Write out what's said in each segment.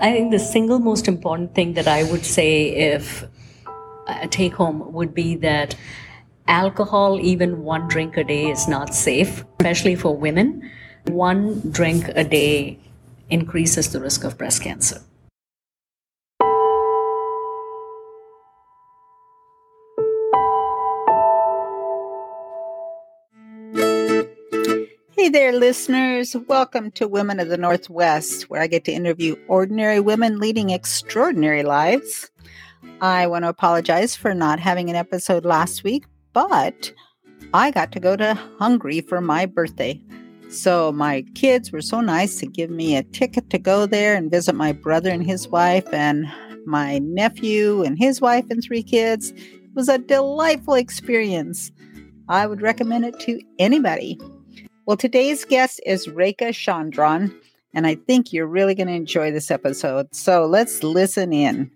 I think the single most important thing that I would say if a take home would be that alcohol, even one drink a day, is not safe, especially for women. One drink a day increases the risk of breast cancer. There, listeners. Welcome to Women of the Northwest, where I get to interview ordinary women leading extraordinary lives. I want to apologize for not having an episode last week, but I got to go to Hungary for my birthday. So my kids were so nice to give me a ticket to go there and visit my brother and his wife and my nephew and his wife and three kids. It was a delightful experience. I would recommend it to anybody. Well, today's guest is Reka Chandran, and I think you're really going to enjoy this episode. So let's listen in.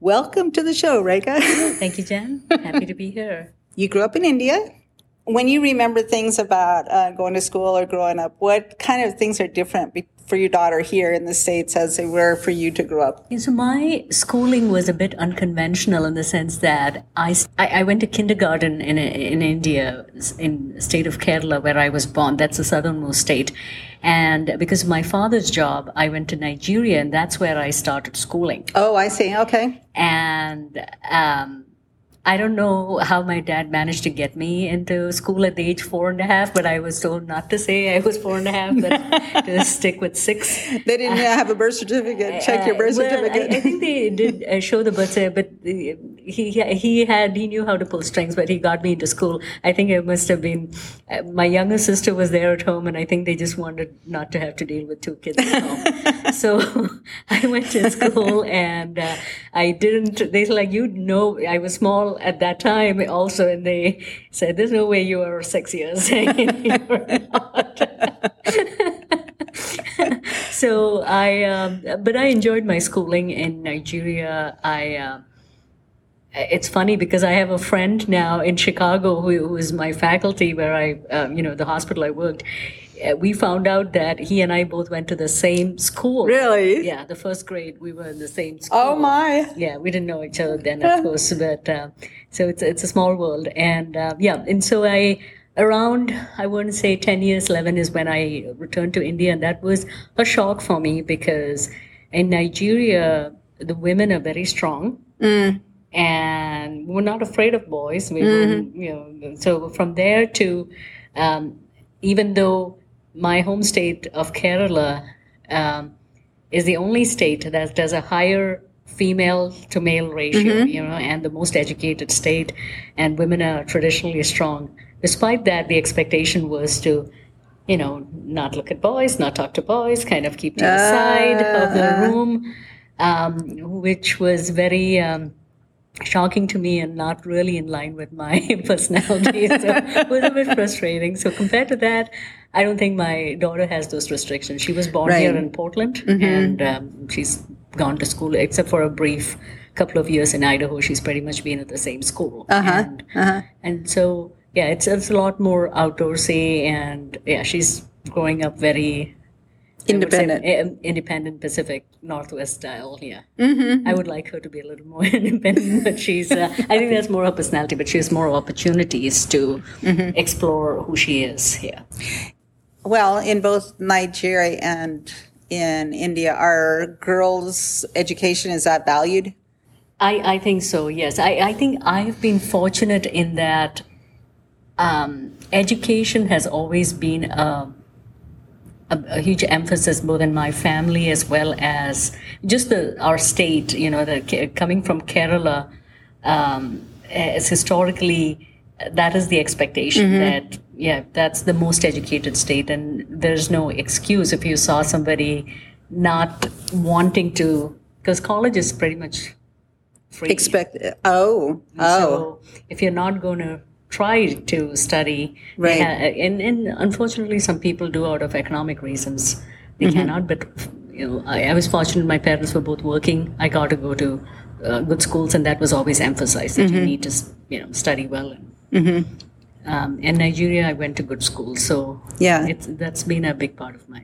Welcome to the show, Reka. Thank you, Jen. Happy to be here. You grew up in India. When you remember things about uh, going to school or growing up, what kind of things are different be- for your daughter here in the States as they were for you to grow up? Yeah, so my schooling was a bit unconventional in the sense that I, I, I went to kindergarten in, in India, in state of Kerala, where I was born. That's the southernmost state. And because of my father's job, I went to Nigeria, and that's where I started schooling. Oh, I see. Okay. And um, I don't know how my dad managed to get me into school at the age four and a half, but I was told not to say I was four and a half, but to stick with six. They didn't have a birth certificate. Check your birth Uh, well, certificate. I, I think they did uh, show the birth certificate, but uh, he he had he knew how to pull strings, but he got me into school. I think it must have been uh, my younger sister was there at home, and I think they just wanted not to have to deal with two kids at home. so I went to school, and uh, I didn't. They like you know I was small at that time also, and they said, "There's no way you are six years." So I, um, but I enjoyed my schooling in Nigeria. I, uh, it's funny because I have a friend now in Chicago who, who is my faculty where I, uh, you know, the hospital I worked. We found out that he and I both went to the same school. Really? Yeah, the first grade we were in the same school. Oh my! Yeah, we didn't know each other then, of course, but uh, so it's it's a small world, and uh, yeah, and so I around I wouldn't say ten years, eleven is when I returned to India, and that was a shock for me because in Nigeria the women are very strong. And we're not afraid of boys. We were, you know, so from there to, um, even though my home state of Kerala um, is the only state that does a higher female to male ratio, you know, and the most educated state, and women are traditionally strong. Despite that, the expectation was to, you know, not look at boys, not talk to boys, kind of keep to the side of the room, um, which was very. Um, shocking to me and not really in line with my personality. So it was a bit frustrating. So compared to that, I don't think my daughter has those restrictions. She was born Right. here in Portland mm-hmm. and um, she's gone to school except for a brief couple of years in Idaho. She's pretty much been at the same school. Uh-huh. And, uh-huh. and so, yeah, it's, it's a lot more outdoorsy and yeah, she's growing up very Say, Independent. independent Pacific Northwest style. Yeah, mm-hmm. I would like her to be a little more independent, but she's. Uh, I think that's more her personality, but she has more opportunities to Mm-hmm. explore who she is. Yeah. Well, in both Nigeria and in India, are girls' education is that valued? I, I think so, yes. I, I think I've been fortunate in that um, education has always been a, a, a huge emphasis both in my family as well as just the our state, you know, the, coming from Kerala, um, as historically, that is the expectation that, yeah, that's the most educated state. And there's no excuse if you saw somebody not wanting to, because college is pretty much free. Expect oh oh So if you're not going to try to study, Right. and, and unfortunately, some people do out of economic reasons. They Mm-hmm. cannot. But you know, I, I was fortunate. My parents were both working. I got to go to uh, good schools, and that was always emphasized that Mm-hmm. you need to, you know, study well. And, Um, in Nigeria, I went to good school, so Yeah. it's that's been a big part of my.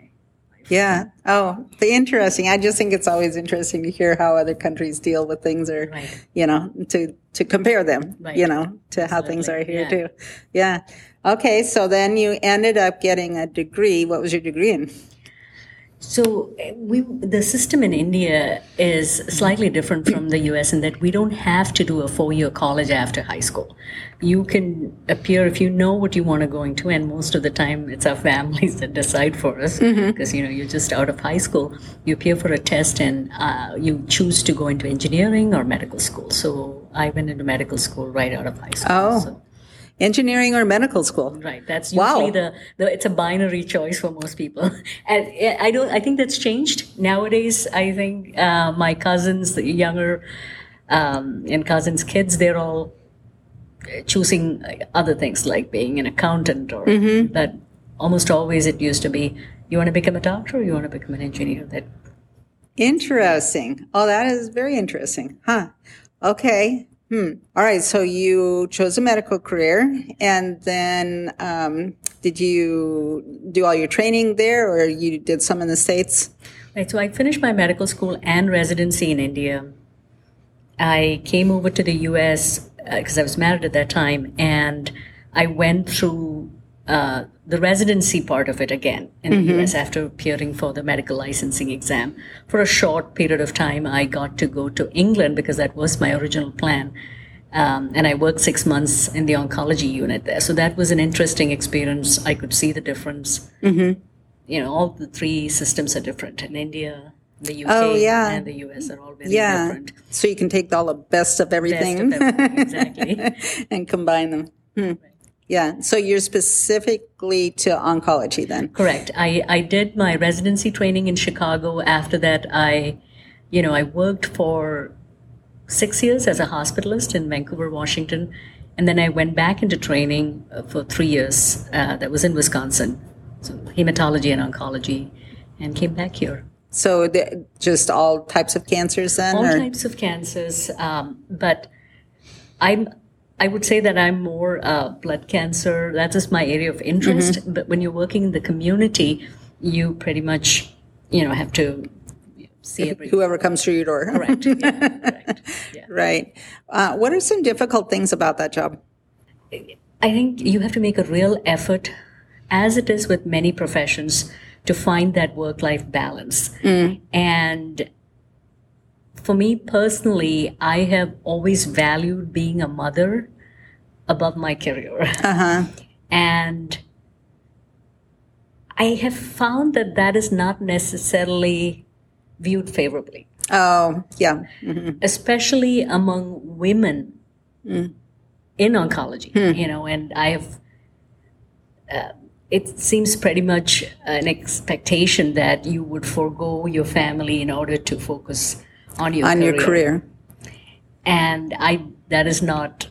Yeah. Oh, the interesting. I just think it's always interesting to hear how other countries deal with things or, Right. you know, to, to compare them, Right. you know, to how things are here Yeah. too. Yeah. Okay. So then you ended up getting a degree. What was your degree in? So uh, we the system in India is slightly different from the US in that we don't have to do a four-year college after high school. You can appear if you know what you want to go into, and most of the time it's our families that decide for us because you know you're just out of high school. You appear for a test and uh, you choose to go into engineering or medical school. So I went into medical school right out of high school. Oh. So, Engineering or medical school? Right. That's Wow. usually the, the it's a binary choice for most people. And I don't I think that's changed nowadays. I think uh, my cousins, the younger um, and cousins' kids, they're all eh, choosing uh, other things like being an accountant or that. Almost always it used to be you want to become a doctor or you want to become an engineer. That Interesting. Oh, that is very interesting. Huh. Okay. Hmm. All right. So you chose a medical career, and then um, did you do all your training there, or you did some in the states? Right. So I finished my medical school and residency in India. I came over to the US because I was married at that time, and I went through uh, the residency part of it again in the US after appearing for the medical licensing exam. For a short period of time, I got to go to England because that was my original plan. Um, and I worked six months in the oncology unit there. So that was an interesting experience. I could see the difference you know, all the three systems are different in India, the UK, Oh, yeah. and the US are all very Yeah. different. So you can take all the best of Best everything, of everything, exactly. and combine them. Hmm. Yeah. So you're specifically to oncology then. Correct. I, I did my residency training in Chicago. After that, I, you know, I worked for six years as a hospitalist in Vancouver, Washington. And then I went back into training uh, for three years. Uh, that was in Wisconsin. So hematology and oncology, and came back here. So the, just all types of cancers then, all or types of cancers um, but i'm i would say that i'm more uh, blood cancer that is my area of interest Mm-hmm. but when you're working in the community you pretty much you know have to see whoever comes through your door. correct yeah, correct yeah. Right. Uh, what are some difficult things about that job? I think you have to make a real effort, as it is with many professions, to find that work life balance. And for me personally, I have always valued being a mother above my career. And I have found that that is not necessarily viewed favorably Oh, yeah. Mhm. especially among women in oncology you know and i have uh, it seems pretty much an expectation that you would forego your family in order to focus on your On your career. and i that is not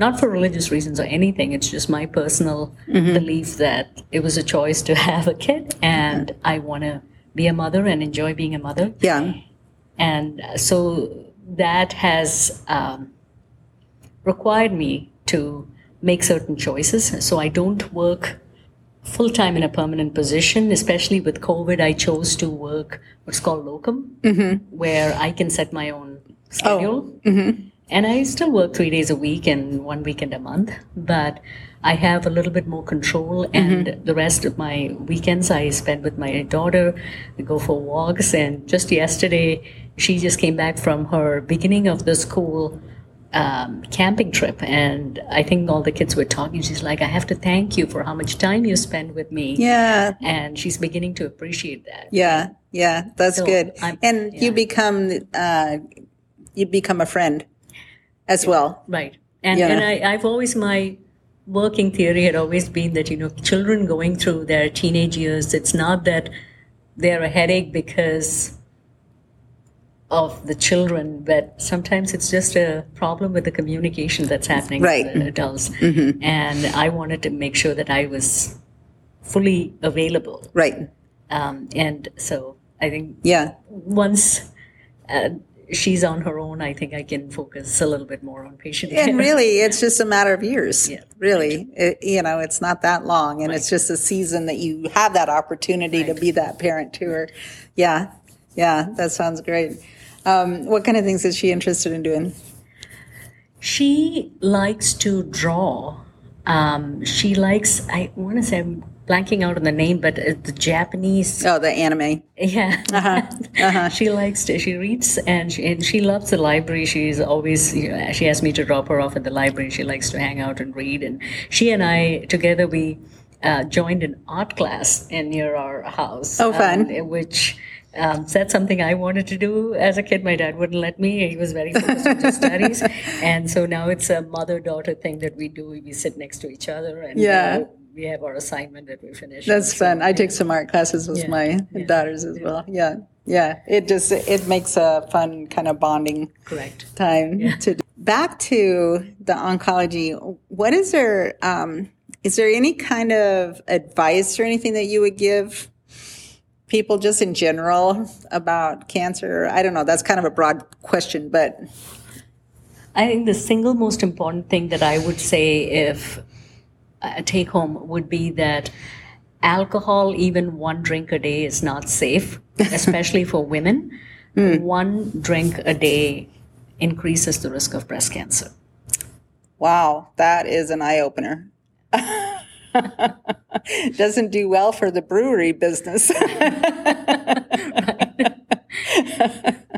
not for religious reasons or anything it's just my personal mm-hmm. belief that it was a choice to have a kid and i want to be a mother and enjoy being a mother Yeah. and so that has um, required me to make certain choices. So I don't work full time in a permanent position, especially with COVID. I chose to work what's called locum, mm-hmm. where I can set my own oh, schedule. Mm-hmm. And I still work three days a week and one weekend a month, but I have a little bit more control. And the rest of my weekends I spend with my daughter. We go for walks. And just yesterday, she just came back from her beginning of the school um, camping trip. And I think all the kids were talking. She's like, I have to thank you for how much time you spend with me. Yeah. And she's beginning to appreciate that. Yeah. Yeah. That's So, good. I'm- and you become, uh, you become a friend as well. Right. And Yeah. and I, I've always my working theory had always been that, you know, children going through their teenage years, it's not that they're a headache because of the children, but sometimes it's just a problem with the communication that's happening Right. with adults. And I wanted to make sure that I was fully available. Right. Um, and so I think Yeah. once uh, she's on her own, I think I can focus a little bit more on patient care. And really, it's just a matter of years. Yeah, really, it, you know, it's not that long, and it's just a season that you have that opportunity to be that parent to her. Yeah, yeah, that sounds great. Um, what kind of things is she interested in doing? She likes to draw. Um, she likes, I want to say, I'm blanking out on the name, but uh, the Japanese. Oh, the anime. Yeah. Uh-huh. she likes to, she reads and she, and she loves the library. She's always, you know, she asked me to drop her off at the library. She likes to hang out and read. And she and I, together, we uh, joined an art class in near our house. Oh, fun. um, which um, so that's something I wanted to do as a kid. My dad wouldn't let me. He was very focused on his studies, and so now it's a mother-daughter thing that we do. We sit next to each other, and Yeah. uh, we have our assignment that we finish. That's So, fun. I take some art classes with Yeah. my Yeah. daughters as well. Yeah, yeah. It just it makes a fun kind of bonding correct. time to do. back to the oncology what is there um, is there any kind of advice or anything that you would give people just in general about cancer i don't know that's kind of a broad question but I think the single most important thing that I would say if a take home would be that alcohol, even one drink a day, is not safe, especially for women. Hmm. One drink a day increases the risk of breast cancer. wow that is an eye-opener doesn't do well for the brewery business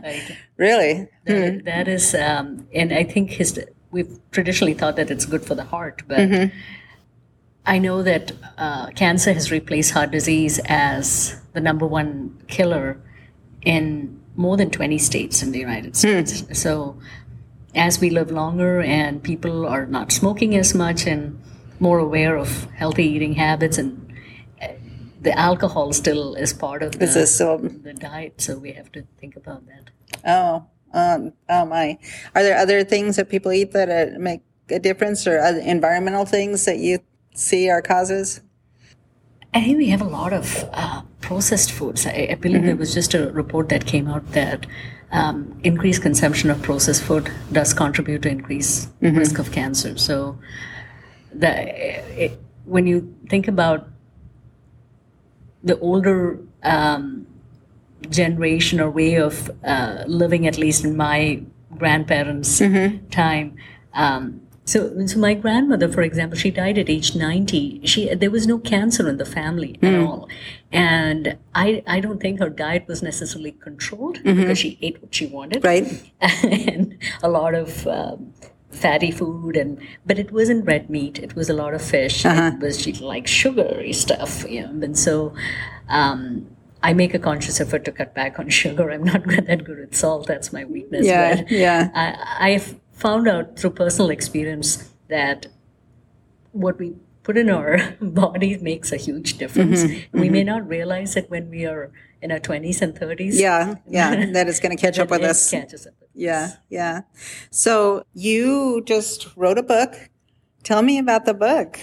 Right? really That- hmm. that is, um, and I think his, we've traditionally thought that it's good for the heart, but mm-hmm. I know that uh, cancer has replaced heart disease as the number one killer in more than 20 states in the United States. So as we live longer and people are not smoking as much and more aware of healthy eating habits and uh, the alcohol still is part of the, is the diet, so we have to think about that. Oh, um, oh my! Are there other things that people eat that uh, make a difference, or other environmental things that you see our causes? I think we have a lot of uh, processed foods. I, I believe there was just a report that came out that um, increased consumption of processed food does contribute to increased risk of cancer. So, the it, when you think about the older um, generation or way of uh, living, at least in my grandparents' time. Um, so, so my grandmother, for example, she died at age ninety. She there was no cancer in the family at all, and I I don't think her diet was necessarily controlled because she ate what she wanted, Right. and a lot of um, fatty food and but it wasn't red meat it was a lot of fish it was she liked sugary stuff you know and so um, I make a conscious effort to cut back on sugar. I'm not that good at salt. That's my weakness. Yeah, but yeah. I, I've found out through personal experience that what we put in our body makes a huge difference. Mm-hmm, We may not realize it when we are in our 20s and 30s. Yeah, yeah. that is going to catch up with it us. catches up with Yeah, yeah. So you just wrote a book. Tell me about the book.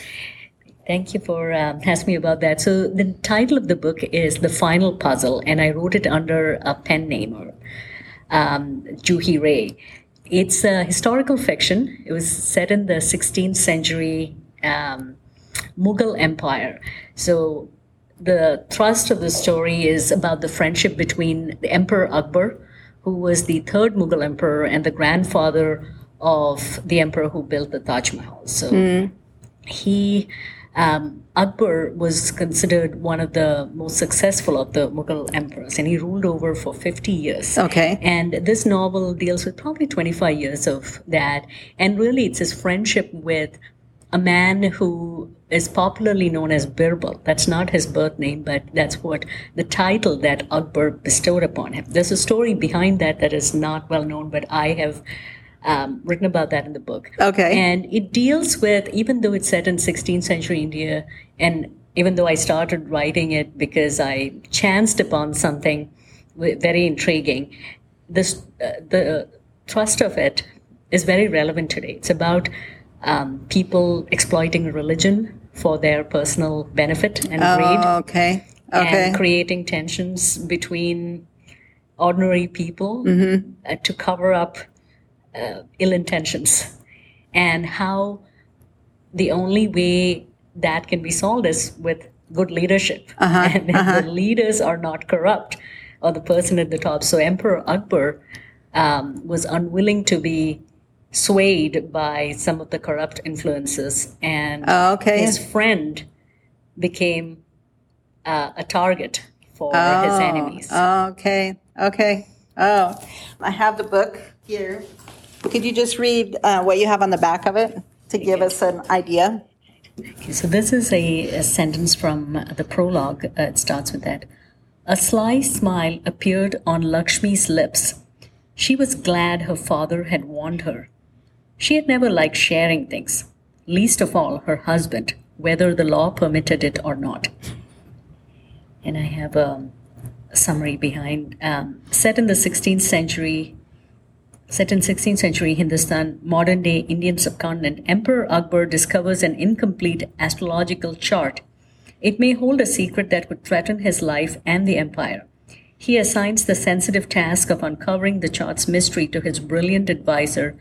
Thank you for um, asking me about that. So the title of the book is The Final Puzzle, and I wrote it under a pen name, or um, Juhi Ray. It's a historical fiction. It was set in the 16th century um, Mughal Empire. So the thrust of the story is about the friendship between the Emperor Akbar, who was the third Mughal emperor and the grandfather of the emperor who built the Taj Mahal. So he um, Akbar was considered one of the most successful of the Mughal emperors, and he ruled over for 50 years. Okay. And this novel deals with probably 25 years of that. And really, it's his friendship with a man who is popularly known as Birbal. That's not his birth name, but that's what the title that Akbar bestowed upon him. There's a story behind that that is not well known, but I have um, written about that in the book. Okay. And it deals with, even though it's set in 16th century India, and even though I started writing it because I chanced upon something very intriguing, this, uh, the thrust of it is very relevant today. It's about um, people exploiting religion for their personal benefit and greed Oh, okay. Okay. and creating tensions between ordinary people Mm-hmm. uh, to cover up uh, ill intentions, and how the only way that can be solved is with good leadership. Uh-huh, And if the leaders are not corrupt, or the person at the top. So Emperor Akbar um, was unwilling to be swayed by some of the corrupt influences, and Oh, okay. his friend became uh, a target for his enemies. Oh, okay. Okay. Oh, I have the book here. Could you just read uh, what you have on the back of it to give us an idea? Okay, so this is a, a sentence from the prologue. Uh, it starts with that. A sly smile appeared on Lakshmi's lips. She was glad her father had warned her. She had never liked sharing things, least of all her husband, whether the law permitted it or not. And I have a, a summary behind. Um, set in the 16th century, Set in 16th century Hindustan, modern day Indian subcontinent, Emperor Akbar discovers an incomplete astrological chart. It may hold a secret that could threaten his life and the empire. He assigns the sensitive task of uncovering the chart's mystery to his brilliant advisor,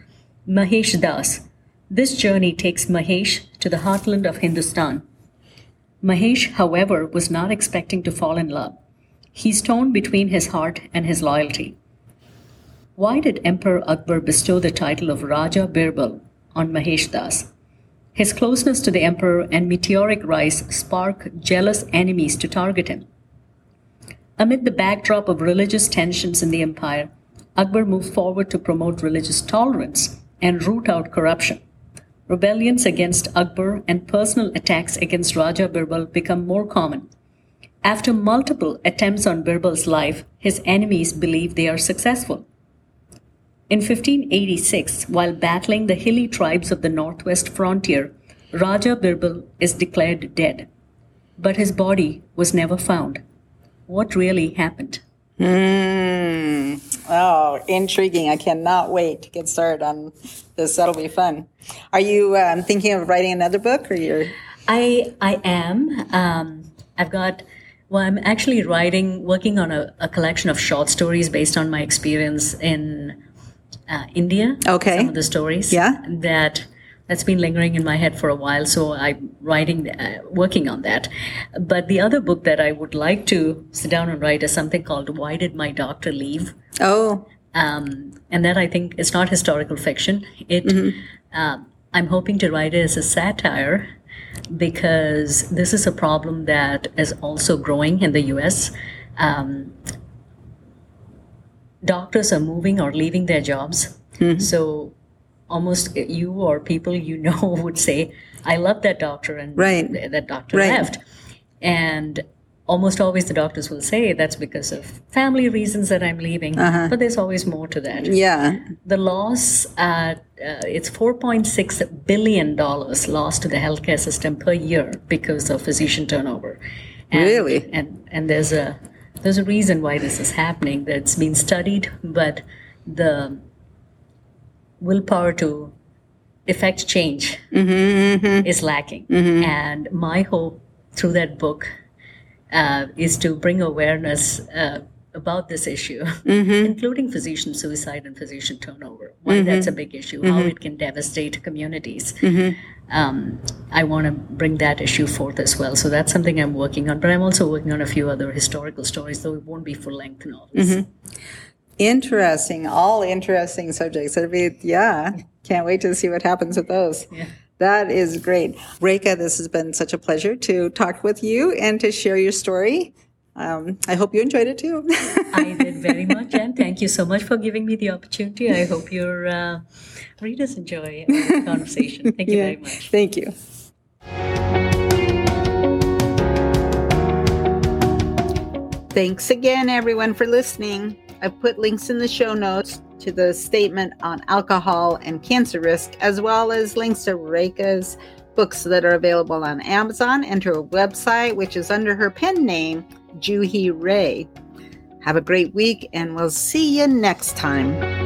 Mahesh Das. This journey takes Mahesh to the heartland of Hindustan. Mahesh, however, was not expecting to fall in love. He's torn between his heart and his loyalty. Why did Emperor Akbar bestow the title of Raja Birbal on Mahesh Das? His closeness to the emperor and meteoric rise spark jealous enemies to target him. Amid the backdrop of religious tensions in the empire, Akbar moved forward to promote religious tolerance and root out corruption. Rebellions against Akbar and personal attacks against Raja Birbal become more common. After multiple attempts on Birbal's life, his enemies believe they are successful. In 1586, while battling the hilly tribes of the northwest frontier, Raja Birbal is declared dead. But his body was never found. What really happened? Hmm. Oh, intriguing. I cannot wait to get started on this. That'll be fun. Are you um, thinking of writing another book or you're. I I am. Um, I've got. Well, I'm actually writing, working on a, a collection of short stories based on my experience in uh, India. Okay. Some of the stories. Yeah. That that's been lingering in my head for a while, so I'm writing, uh, working on that. But the other book that I would like to sit down and write is something called "Why Did My Doctor Leave." Oh, um, and that I think is not historical fiction. It, um, I'm hoping to write it as a satire because this is a problem that is also growing in the U.S. Um, doctors are moving or leaving their jobs, so almost you or people you know would say, "I love that doctor," and Right. th- that doctor Right. left, and almost always the doctors will say that's because of family reasons that I'm leaving. But there's always more to that. yeah. The loss, uh, uh, it's 4.6 billion dollars lost to the healthcare system per year because of physician turnover. And, Really? And and there's a there's a reason why this is happening. That's been studied, but the willpower to effect change is lacking. And my hope through that book uh, is to bring awareness uh, about this issue, mm-hmm. including physician suicide and physician turnover. Why mm-hmm. that's a big issue, how mm-hmm. it can devastate communities. Um, I want to bring that issue forth as well. So that's something I'm working on. But I'm also working on a few other historical stories, though it won't be full length novels. Interesting. All interesting subjects. It'll be, yeah. Can't wait to see what happens with those. Yeah. That is great. Reka, this has been such a pleasure to talk with you and to share your story. Um, I hope you enjoyed it too. I did very much, and thank you so much for giving me the opportunity. I hope your uh, readers enjoy our conversation. Thank you very much. Thank you. Thanks again, everyone, for listening. I've put links in the show notes to the statement on alcohol and cancer risk, as well as links to Reka's books that are available on Amazon and her website, which is under her pen name, Juhi Ray. Have a great week, and we'll see you next time.